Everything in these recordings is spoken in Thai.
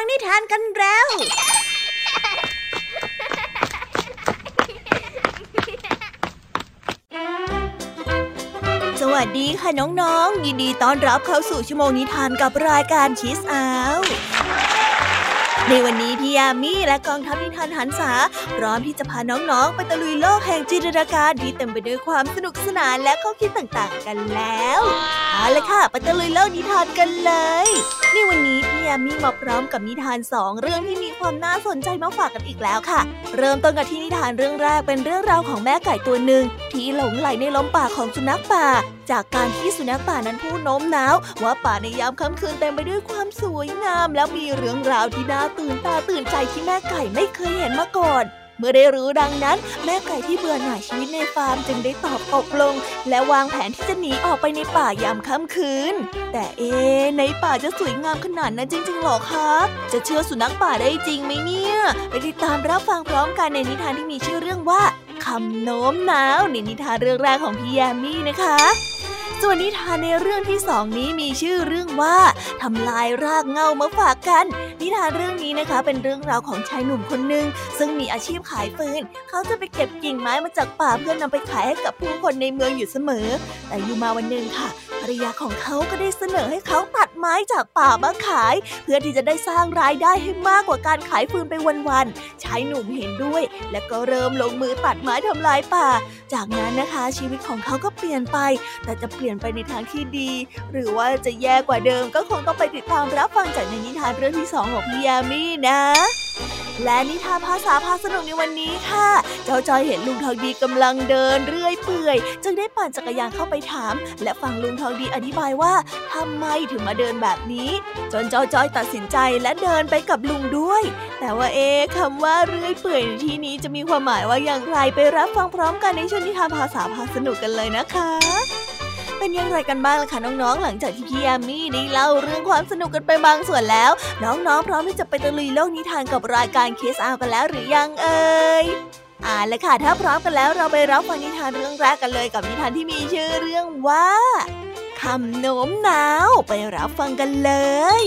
ฟังนิทานกันแล้ว สวัสดีค่ะน้องๆ ยินดีต้อนรับเข้าสู่ชั่วโมงนิทานกับรายการคิสอาว ในวันนี้พี่ยามีและกองทัพนิทานหันษาพร้อมที่จะพาน้องๆ ไปตะลุยโลกแห่งจินตนาการที่เต็มไปด้วยความสนุกสนานและข้อคิดต่างๆ กันแล้วเอาละค่ะไปตะลุยโลกนิทานกันเลยในวันนี้พี่ยามีมาพร้อมกับนิทานสองเรื่องที่มีความน่าสนใจมาฝากกันอีกแล้วค่ะ เริ่มต้นกันที่นิทานเรื่องแรกเป็นเรื่องราวของแม่ไก่ตัวหนึ่งที่หลงไหลในล้มป่าของสุนัขป่า จากการที่สุนัขป่านั้นพูดโน้มน้าวว่าป่าในยามค่ำคืนเต็มไปด้วยความสวยงาม และมีเรื่องราวที่น่าตื่นตาตื่นใจที่แม่ไก่ไม่เคยเห็นมาก่อน เมื่อได้รู้ดังนั้น แม่ไก่ที่เบื่อหน่ายชีวิตในฟาร์มจึงได้ตอบตกลง และวางแผนที่จะหนีออกไปในป่ายามค่ำคืน แต่เอ๊ในป่าจะสวยงามขนาดนั้นจริงๆหรอคะจะเชื่อสุนัขป่าได้จริงไหมเนี่ยไปติดตามรับฟังพร้อมกันในนิทานที่มีชื่อเรื่องว่าคำโน้มน้าวในนิทานเรื่องแรกของพี่ยามีนะคะ ส่วนนิทานในเรื่องที่สองนี้มีชื่อเรื่องว่าทำลายรากเงามาฝากกัน นิทานเรื่องนี้นะคะเป็นเรื่องราวของชายหนุ่มคนหนึ่งซึ่งมีอาชีพขายฟืน เขาจะไปเก็บกิ่งไม้มาจากป่าเพื่อนำไปขายให้กับผู้คนในเมืองอยู่เสมอ แต่อยู่มาวันหนึ่งค่ะภรรยาของเขาก็ได้เสนอให้เขาตัดไม้จากป่ามาขาย เพื่อที่จะได้สร้างรายได้ให้มากกว่าการขายฟืนไปวันๆชายหนุ่มเห็นด้วย และก็เริ่มลงมือตัดไม้ทำลายป่า จากนั้นนะคะ ชีวิตของเขาก็เปลี่ยนไป แต่จะเปลี่ยนี่ยนไปในทางที่ดี หรือว่าจะแย่กว่าเดิมก็คงต้องไปติดตามรับฟังจากในนิทานเรื่องที่สองของพี่ยามีนะ และนิทานภาษาพาสนุกในวันนี้ค่ะ เจ้าจอยเห็นลุงทองดีกำลังเดินเรื่อยเปื่อย จึงได้ปั่นจักรยานเข้าไปถาม และฟังลุงทองดีอธิบายว่าทำไมถึงมาเดินแบบนี้ จนเจ้าจอยตัดสินใจและเดินไปกับลุงด้วย แต่ว่าเอ๊คำว่าเรื่อยเปื่อยในที่นี้จะมีความหมายว่าอย่างไรไปรับฟังพร้อมกันในช่วงนิทานภาษาพาสนุกกันเลยนะคะ เป็นอย่างไรกันบ้างล่ะคะน้องๆ หลังจากที่พี่ยามีได้เล่าเรื่องความสนุกกันไปบางส่วนแล้ว น้องๆ พร้อมที่จะไปตะลุยโลกนิทานกับรายการเคสอากันแล้วหรือยังเอ่ยอ่าละค่ะถ้าพร้อมกันแล้วเราไปรับฟังนิทานเรื่องแรกกันเลยกับนิทานที่มีชื่อเรื่องว่าคำโน้มน้าวไปรับฟังกันเลย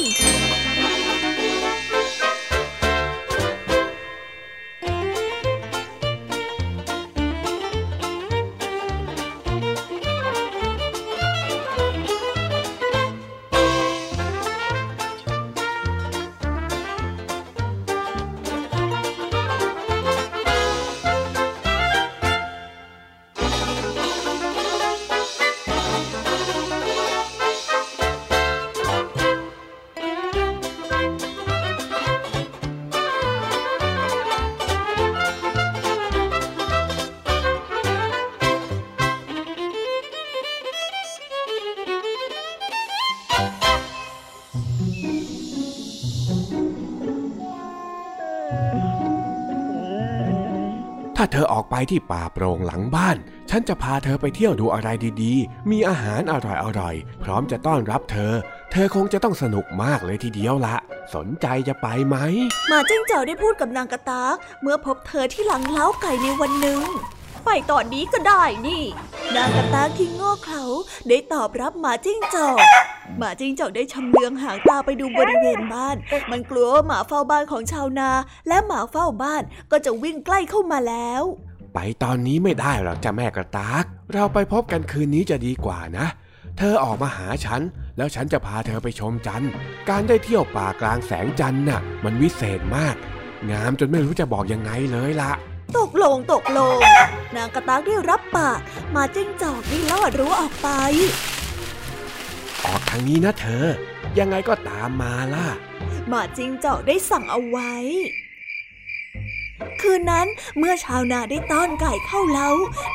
เธอออกไปที่ป่าโปร่งหลังบ้าน ฉันจะพาเธอไปเที่ยวดูอะไรดีๆ มีอาหารอร่อยๆ พร้อมจะต้อนรับเธอ เธอคงจะต้องสนุกมากเลยทีเดียวละ สนใจจะไปไหมหมาจิ้งจอกได้พูดกับนางกระตากเมื่อพบเธอที่หลังเล้าไก่ในวันหนึ่ง ไปตอนนี้ก็ได้นี่ นางกระตากที่โง่เขลาได้ตอบรับหมาจิ้งจอกหมาจิ้งจอกได้ชำเลืองหางตาไปดูบริเวณบ้าน มันกลัวว่าหมาเฝ้าบ้านของชาวนา และหมาเฝ้าบ้านก็จะวิ่งใกล้เข้ามาแล้ว ไปตอนนี้ไม่ได้หรอกจ้ะแม่กระตาก เราไปพบกันคืนนี้จะดีกว่านะ เธอออกมาหาฉัน แล้วฉันจะพาเธอไปชมจันทร์การได้เที่ยวป่ากลางแสงจันทร์น่ะ มันวิเศษมาก งามจนไม่รู้จะบอกยังไงเลยละ ตกลงตกลง นางกระตากได้รับปากหมาจิ้งจอกได้ลอดรั้วออกไป ออกทางนี้นะเธอ ยังไงก็ตามมาล่ะหมาจิ้งจอกได้สั่งเอาไว้ คืนนั้นเมื่อชาวนาได้ต้อนไก่เข้าเล้า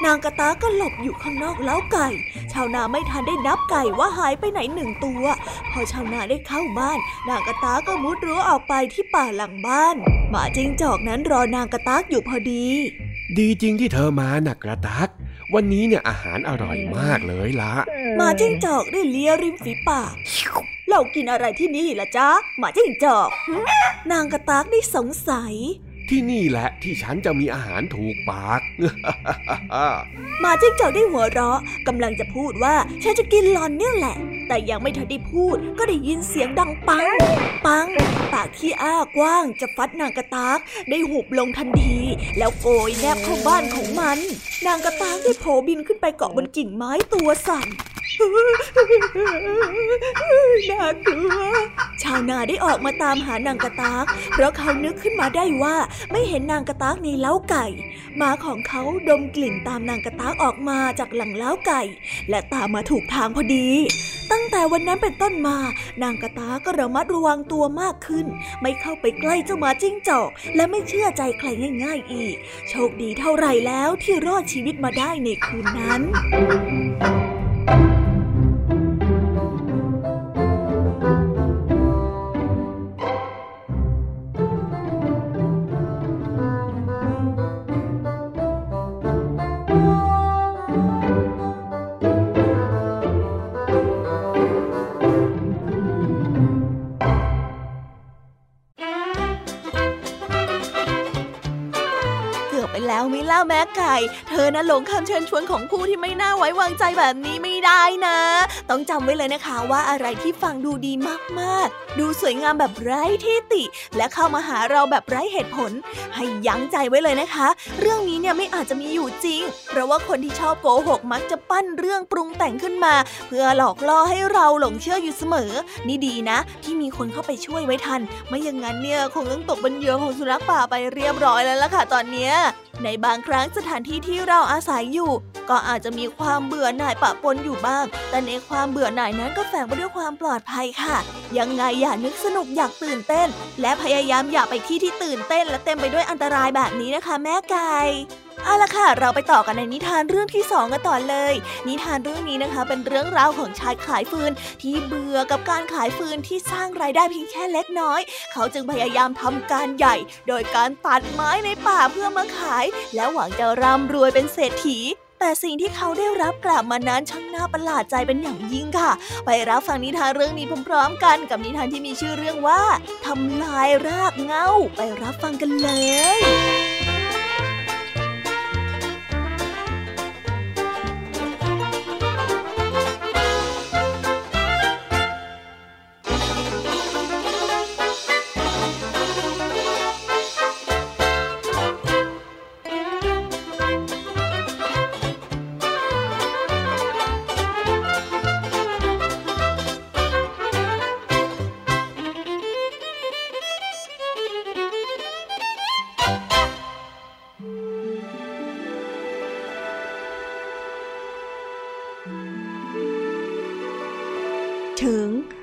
นางกระตาก็หลบอยู่ข้างนอกเล้าไก่ ชาวนาไม่ทันได้นับไก่ว่าหายไปไหนหนึ่งตัว พอชาวนาได้เข้าบ้าน นางกระตาก็มุดรั้วออกไปที่ป่าหลังบ้านหมาจิ้งจอกนั้นรอนางกระตากอยู่พอดี ดีจริงที่เธอมานะกระตักวันนี้เนี่ยอาหารอร่อยมากเลยละหมาจิ้งจอกได้เลียริมฝีปากเรากินอะไรที่นี่ล่ะจ๊ะหมาจิ้งจอกหึนางกระตากได้สงสัย ที่นี่แหละที่ฉันจะมีอาหารถูกปาก หมาจิ้งจอกได้หัวเราะกำลังจะพูดว่าฉันจะกินหลอนเนี่ยแหละ แต่ยังไม่ทันได้พูดก็ได้ยินเสียงดังปัง ปัง ปากที่อ้ากว้างจะฟัดนางกระตากได้หุบลงทันที แล้วโกยแนบเข้าบ้านของมัน นางกระตากได้โผบินขึ้นไปเกาะบนกิ่งไม้ตัวสั่นน่ากลัว ชาวนาได้ออกมาตามหานางกระตาก เพราะเขานึกขึ้นมาได้ว่าไม่เห็นนางกระตากในเล้าไก่หมาของเขาดมกลิ่นตามนางกระตากออกมาจากหลังเล้าไก่ และตามมาถูกทางพอดีตั้งแต่วันนั้นเป็นต้นมา นางกระตาก็ระมัดระวังตัวมากขึ้น ไม่เข้าไปใกล้เจ้าหมาจิ้งจอก และไม่เชื่อใจใครง่ายๆอีก โชคดีเท่าไหร่แล้วที่รอดชีวิตมาได้ในคืนนั้น เธอนะหลงคำเชิญชวนของผู้ที่ไม่น่าไว้วางใจแบบนี้ไม่ได้นะ ต้องจำไว้เลยนะคะว่าอะไรที่ฟังดูดีมากๆ ดูสวยงามแบบไร้ที่ติ และเข้ามาหาเราแบบไร้เหตุผล ให้ยั้งใจไว้เลยนะคะ เรื่องนี้เนี่ยไม่อาจจะมีอยู่จริง เพราะว่าคนที่ชอบโกหกมักจะปั้นเรื่องปรุงแต่งขึ้นมา เพื่อหลอกล่อให้เราหลงเชื่ออยู่เสมอ นี่ดีนะ ที่มีคนเข้าไปช่วยไว้ทัน ไม่อย่างนั้นเนี่ยคงต้องตกเป็นเหยื่อของสุนัขป่าไปเรียบร้อยแล้วล่ะค่ะตอนเนี้ย ในบางครั้งสถานที่ที่เราอาศัยอยู่ ก็อาจจะมีความเบื่อหน่ายปะปนอยู่บ้าง แต่ในความเบื่อหน่ายนั้นก็แฝงไปด้วยความปลอดภัยค่ะ ยังไงอย่านึกสนุกอยากตื่นเต้น และพยายามอย่าไปที่ที่ตื่นเต้น และเต็มไปด้วยอันตรายแบบนี้นะคะ แม่ไก่ เอาละค่ะ เราไปต่อกันในนิทานเรื่องที่สองกันต่อเลย นิทานเรื่องนี้นะคะ เป็นเรื่องราวของชายขายฟืนที่เบื่อกับการขายฟืนที่สร้างรายได้เพียงแค่เล็กน้อย เขาจึงพยายามทำการใหญ่ โดยการตัดไม้ในป่าเพื่อมาขาย และหวังจะร่ำรวยเป็นเศรษฐีแต่สิ่งที่เขาได้รับกลับมานั้นช่างน่าประหลาดใจเป็นอย่างยิ่งค่ะ ไปรับฟังนิทานเรื่องนี้พร้อมๆกันกับนิทานที่มีชื่อเรื่องว่าทำลายรากเงาไปรับฟังกันเลย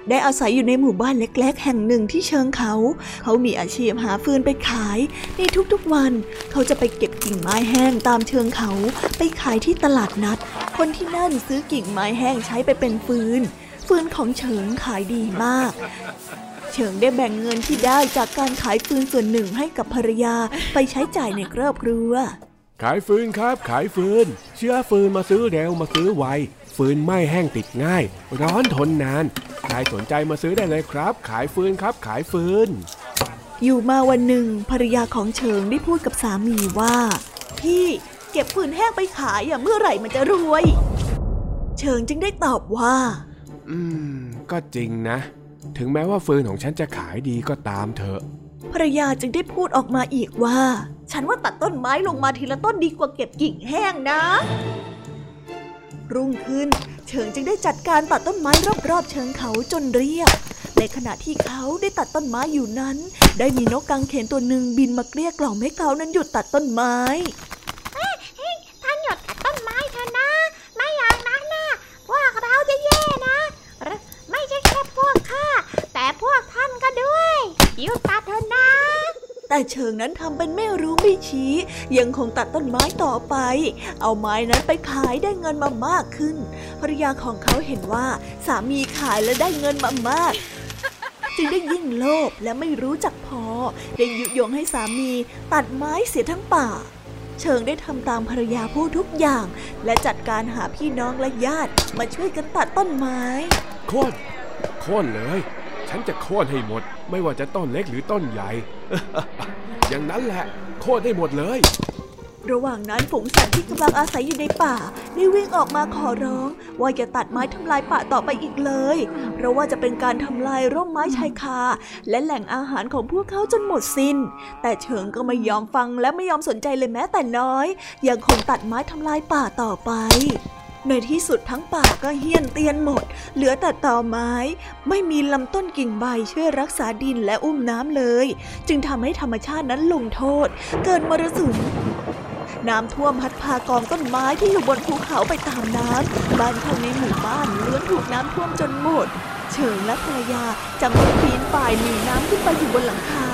ได้อาศัยอยู่ในหมู่บ้านเล็ก ๆ แห่งหนึ่งที่เชิงเขา เขามีอาชีพหาฟืนไปขาย ในทุกๆวัน เขาจะไปเก็บกิ่งไม้แห้งตามเชิงเขา ไปขายที่ตลาดนัด คนที่นั่นซื้อกิ่งไม้แห้งใช้ไปเป็นฟืน ฟืนของเฉิงขายดีมาก เฉิงได้แบ่งเงินที่ได้จากการขายฟืนส่วนหนึ่งให้กับภรรยาไปใช้จ่ายในครอบครัว ขายฟืนครับขายฟืน เชื่อฟืนมาซื้อเร็วมาซื้อไว ฟืนไม่แห้งติดง่าย ร้อนทนนานใครสนใจมาซื้อได้เลยครับ ขายฟืนครับ ขายฟืน อยู่มาวันหนึ่งภรรยาของเฉิงได้พูดกับสามีว่า พี่เก็บฟืนแห้งไปขายอย่าเมื่อไหร่มันจะรวย เฉิงจึงได้ตอบว่า อืม ก็จริงนะ ถึงแม้ว่าฟืนของฉันจะขายดีก็ตามเถอะภรรยาจึงได้พูดออกมาอีกว่า ฉันว่าตัดต้นไม้ลงมาทีละต้นดีกว่าเก็บกิ่งแห้งนะ รุ่งขึ้น เฉิงจึงได้จัดการตัดต้นไม้รอบๆเชิงเขาจนเรียบ ในขณะที่เขาได้ตัดต้นไม้อยู่นั้น ได้มีนกกังเขนตัวหนึ่งบินมาเกลี้ยกล่อมให้เขานั้นหยุดตัดต้นไม้ท่านหยุดตัดต้นไม้เถอะนะ ไม่อย่างนั้นนะพวกเราจะแย่นะ ไม่ใช่แค่พวกข้าแต่พวกท่านก็ด้วยหยุดตัดเถอะนะ แต่เชิงนั้นทำเป็นไม่รู้ไม่ชี้ ยังคงตัดต้นไม้ต่อไป เอาไม้นั้นไปขายได้เงินมามากขึ้น ภรรยาของเขาเห็นว่าสามีขายและได้เงินมามากจึงได้ยิ่งโลภและไม่รู้จักพอ ได้ยุยงให้สามีตัดไม้เสียทั้งป่า เชิงได้ทำตามภรรยาพูดทุกอย่าง และจัดการหาพี่น้องและญาติมาช่วยกันตัดต้นไม้โค่นโค่นเลย ฉันจะโค่นให้หมด ไม่ว่าจะต้นเล็กหรือต้นใหญ่ อย่างนั้นแหละ โค่นให้หมดเลย ระหว่างนั้นฝูงสัตว์ที่กำลังอาศัยอยู่ในป่า ได้วิ่งออกมาขอร้อง ว่าอย่าตัดไม้ทำลายป่าต่อไปอีกเลย เพราะว่าจะเป็นการทำลายร่มไม้ชายคา และแหล่งอาหารของพวกเขาจนหมดสิน้น แต่เฉิงก็ไม่ยอมฟังและไม่ยอมสนใจเลยแม้แต่น้อย ยังคงตัดไม้ทำลายป่าต่อไป ในที่สุดทั้งป่าก็เฮี้ยนเตียนหมด เหลือแต่ตอไม้ ไม่มีลำต้นกิ่งใบช่วยรักษาดินและอุ้มน้ำเลย จึงทำให้ธรรมชาตินั้นลงโทษ เกิดมรสุมน้ำท่วมพัดพากองต้นไม้ที่อยู่บนภูเขาไปตามน้ำ บ้านของในหมู่บ้านล้วนถูกน้ำท่วมจนหมด เฉิงและภรรยาจำต้องปีนป่ายหนีน้ำขึ้นไปอยู่บนหลังคา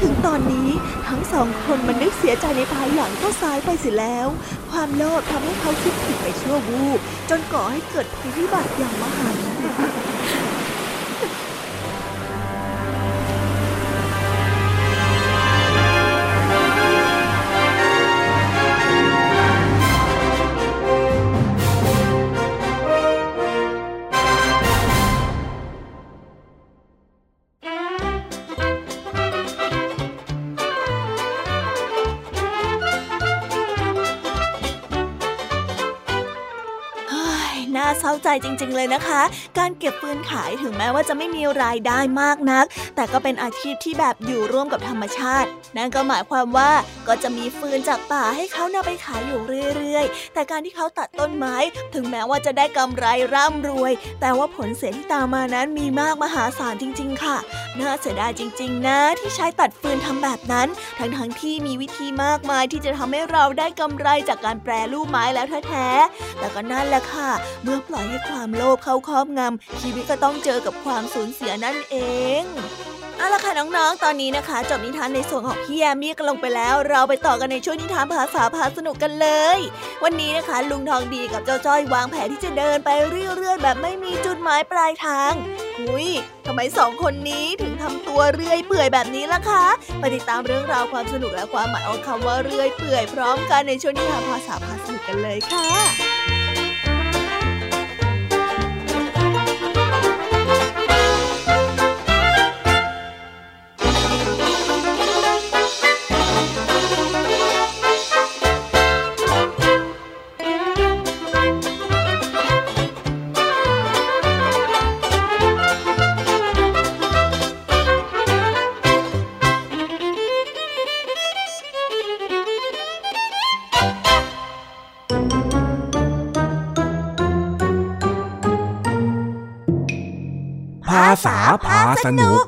ถึงตอนนี้ทั้งสองคนมันนึกเสียใจในภายหลังก็สายไปเสียแล้ว ความโลภทำให้เขาคิดผิดไปชั่ววูบจนก่อให้เกิดภัยพิบัติอย่างมหันต์ จจริง ๆ เลยนะคะ การเก็บฟืนขายถึงแม้ว่าจะไม่มีรายได้มากนัก แต่ก็เป็นอาชีพที่แบบอยู่ร่วมกับธรรมชาติ นั่นก็หมายความว่าก็จะมีฟืนจากป่าให้เขานำไปขายอยู่เรื่อยๆ แต่การที่เขาตัดต้นไม้ ถึงแม้ว่าจะได้กำไรร่ำรวย แต่ว่าผลเสียที่ตามมานั้นมีมากมหาศาลจริง ๆ ค่ะน่าเสียดายจริง ๆ นะ ที่ใช้ตัดฟืนทำแบบนั้น ทั้งๆที่มีวิธีมากมายที่จะทำให้เราได้กำไรจากการแปรรูปไม้แล้วแท้ๆแต่ก็นั่นแหละค่ะ เมื่อปล่อยให้ความโลภเข้าครอบงำชีวิตก็ต้องเจอกับความสูญเสียนั่นเอง เอาละค่ะน้องๆ ตอนนี้นะคะ จบนิทานในส่วนของพี่แยมี่กันลงไปแล้ว เราไปต่อกันในช่วงนิทานภาษาพาสนุกกันเลย วันนี้นะคะ ลุงทองดีกับเจ้าจ้อยวางแผนที่จะเดินไปเรื่อยๆแบบไม่มีจุดหมายปลายทางหุยทำไมสองคนนี้ถึงทำตัวเรื่อยเปื่อยแบบนี้ล่ะคะไปติดตามเรื่องราวความสนุกและความหมายของคำว่าเรื่อยเปื่อยพร้อมกันในช่วงนิทานภาษาพาสนุกกันเลยค่ะ สนุก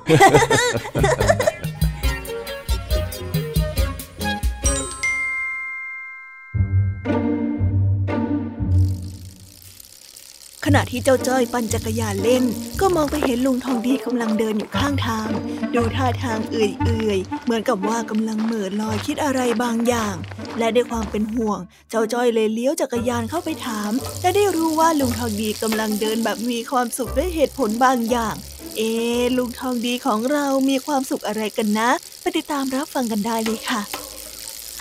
ขณะที่เจ้าจ้อยปั่นจักรยานเล่น ก็มองไปเห็นลุงทองดีกำลังเดินอยู่ข้างทาง ดูท่าทางเอื่อยๆ เหมือนกับว่ากำลังเหม่อลอยคิดอะไรบางอย่าง และด้วยความเป็นห่วง เจ้าจ้อยเลยเลี้ยวจักรยานเข้าไปถาม และได้รู้ว่าลุงทองดีกำลังเดินแบบมีความสุขด้วยเหตุผลบางอย่าง เอ๊ลุงทองดีของเรามีความสุขอะไรกันนะ ไปติดตามรับฟังกันได้เลยค่ะ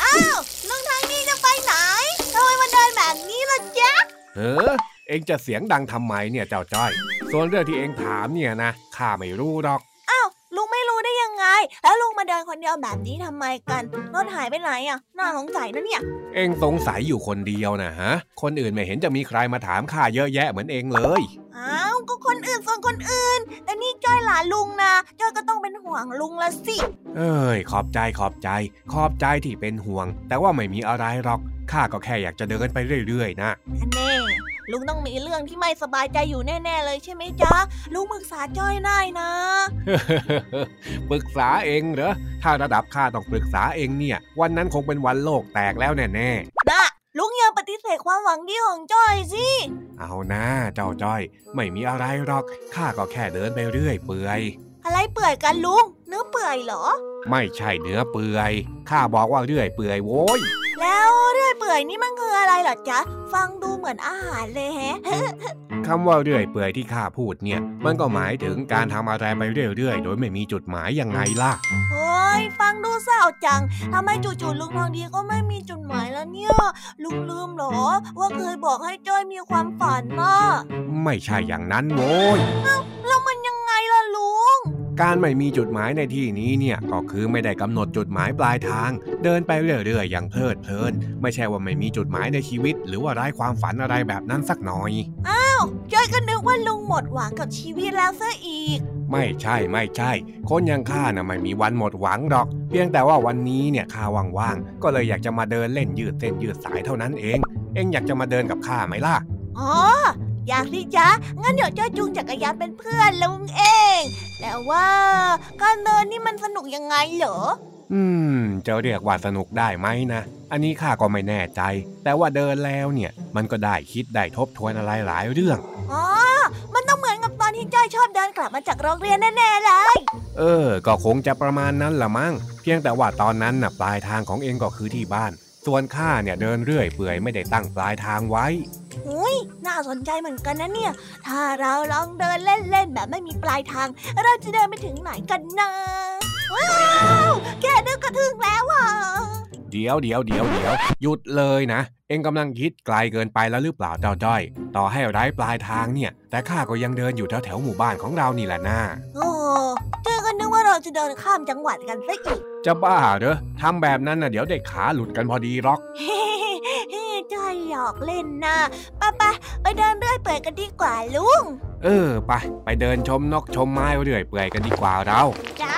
อ้าว ลุงทองดีจะไปไหนทำไมมาเดินแบบนี้ล่ะจ๊ะเออเองจะเสียงดังทำไมเนี่ยเจ้าจ้อย ส่วนเรื่องที่เองถามเนี่ยนะข้าไม่รู้หรอกลุงไม่รู้ ได้ยังไง แล้วลุงมาเดินคนเดียวแบบนี้ทำไมกันรถหายไปไหนอะน่าสงสัยนะเนี่ย เอ็งสงสัยอยู่คนเดียวนะฮะ คนอื่นไม่เห็นจะมีใครมาถามข้าเยอะแยะเหมือนเองเลยอ้าวก็คนอื่นส่วนคนอื่น แต่นี่จ้อยหลานลุงนะจ้อยก็ต้องเป็นห่วงลุงละสิ เอ้ยขอบใจขอบใจ ขอบใจที่เป็นห่วง แต่ว่าไม่มีอะไรหรอกข้าก็แค่อยากจะเดินไปเรื่อยๆนะแน่ ลุงต้องมีเรื่องที่ไม่สบายใจอยู่แน่ๆเลยใช่ไหมจ๊ะ ลุงปรึกษาจ้อยได้นะปรึกษาเองเหรอ ถ้าระดับข้าต้องปรึกษาเองเนี่ย วันนั้นคงเป็นวันโลกแตกแล้วแน่ๆนะลุงอย่าปฏิเสธความหวังดีของจ้อยสิ เอานะเจ้าจ้อย ไม่มีอะไรหรอก ข้าก็แค่เดินไปเรื่อยเปื่อย อะไรเปื่อยกันลุง เนื้อเปื่อยเหรอ ไม่ใช่เนื้อเปื่อย ข้าบอกว่าเรื่อยเปื่อยโว้ย แล้วเรื่อยเปื่อยนี่มันคืออะไรหรอจ๊ะ ฟังดูเหมือนอาหารเลยแฮะคำว่าเรื่อยเปื่อยที่ข้าพูดเนี่ย มันก็หมายถึงการทำอะไรไปเรื่อยๆ โดยไม่มีจุดหมายยังไงล่ะเฮ้ยฟังดูเศร้าจังทำไมจู่ๆลุงทองดีก็ไม่มีจุดหมายแล้วเนี่ย ลุงลืมหรอ ว่าเคยบอกให้จ้อยมีความฝันน่ะไม่ใช่อย่างนั้นโว้ยแล้วมันยังไงล่ะลุง การไม่มีจุดหมายในที่นี้เนี่ยก็คือไม่ได้กำหนดจุดหมายปลายทาง เดินไปเรื่อยๆอย่างเพลิดเพลิน ไม่ใช่ว่าไม่มีจุดหมายในชีวิต หรือว่าไร้ความฝันอะไรแบบนั้นสักหน่อยจอยก็นึกว่าลุงหมดหวังกับชีวิตแล้วซะอีก ไม่ใช่ไม่ใช่ คนอย่างข้าน่ะไม่มีวันหมดหวังหรอก เพียงแต่ว่าวันนี้เนี่ยข้าว่างๆก็เลยอยากจะมาเดินเล่นยืดเส้นยืดสายเท่านั้นเอง เอ็งอยากจะมาเดินกับข้าไหมล่ะอ๋ออยากดิจ๊ะงั้นเดี๋ยวจ้อยจูงจักรยานเป็นเพื่อนลุงเอง แต่ว่าการเดินนี่มันสนุกยังไงเหรอ อืม จะเรียกว่าสนุกได้ไหมนะ อันนี้ข้าก็ไม่แน่ใจ แต่ว่าเดินแล้วเนี่ย มันก็ได้คิดได้ทบทวนอะไรหลายเรื่อง อ๋อ มันต้องเหมือนกับตอนที่จ้อยชอบเดินกลับมาจากโรงเรียนแน่ๆเลย เออ ก็คงจะประมาณนั้นละมั้ง เพียงแต่ว่าตอนนั้นน่ะปลายทางของเองก็คือที่บ้าน ส่วนข้าเนี่ยเดินเรื่อยเปื่อยไม่ได้ตั้งปลายทางไว้หุยน่าสนใจเหมือนกันนะเนี่ย ถ้าเราลองเดินเล่นๆแบบไม่มีปลายทาง เราจะเดินไปถึงไหนกันนะว้าวแค่นึกก็ถึงแล้วอะเดี๋ยวเดี๋ยวเดี๋ยวเดี๋ยวหยุดเลยนะ เองกำลังคิดไกลเกินไปแล้วหรือเปล่าเจ้าจ้อย ต่อให้ไร้ปลายทางเนี่ย แต่ข้าก็ยังเดินอยู่แถวแถวๆหมู่บ้านของเรานี่แหละนะโอ้เจอกันนึกว่า เราจะเดินข้ามจังหวัดกันซะอีก จะบ้าเหรอทำแบบนั้นน่ะเดี๋ยวเด็กขาหลุดกันพอดีหรอกเฮ้ใจหยอกเล่นนะไปไปไปเดินเรื่อยเปื่อยกันดีกว่าลุง เออไปไปเดินชมนกชมไม้เรื่อยเปื่อยกันดีกว่าเรา จ้า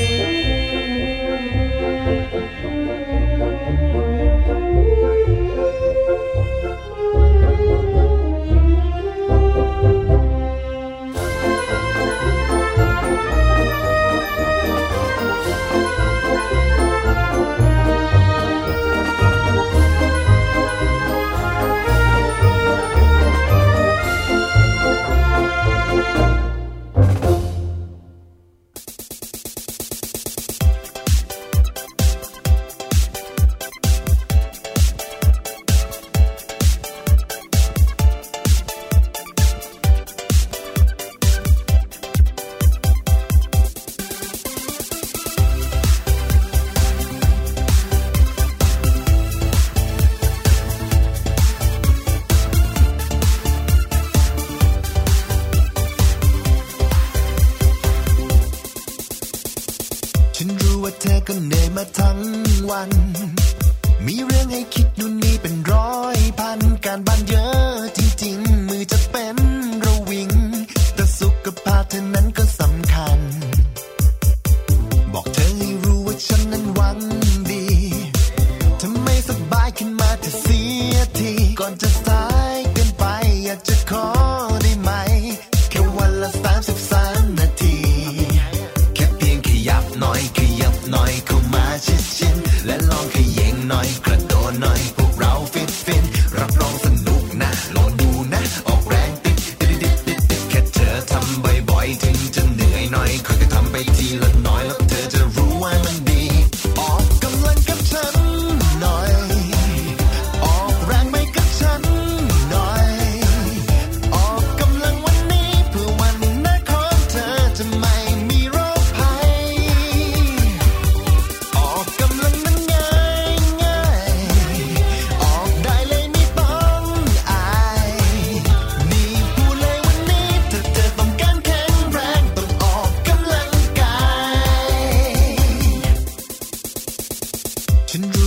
ฉัน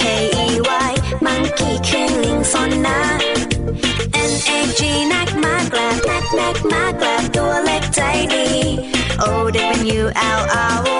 K E Y monkey คือลิงซนนะ N A G นักมากลานักนักมากลาตัวเล็กใจดี O W L R O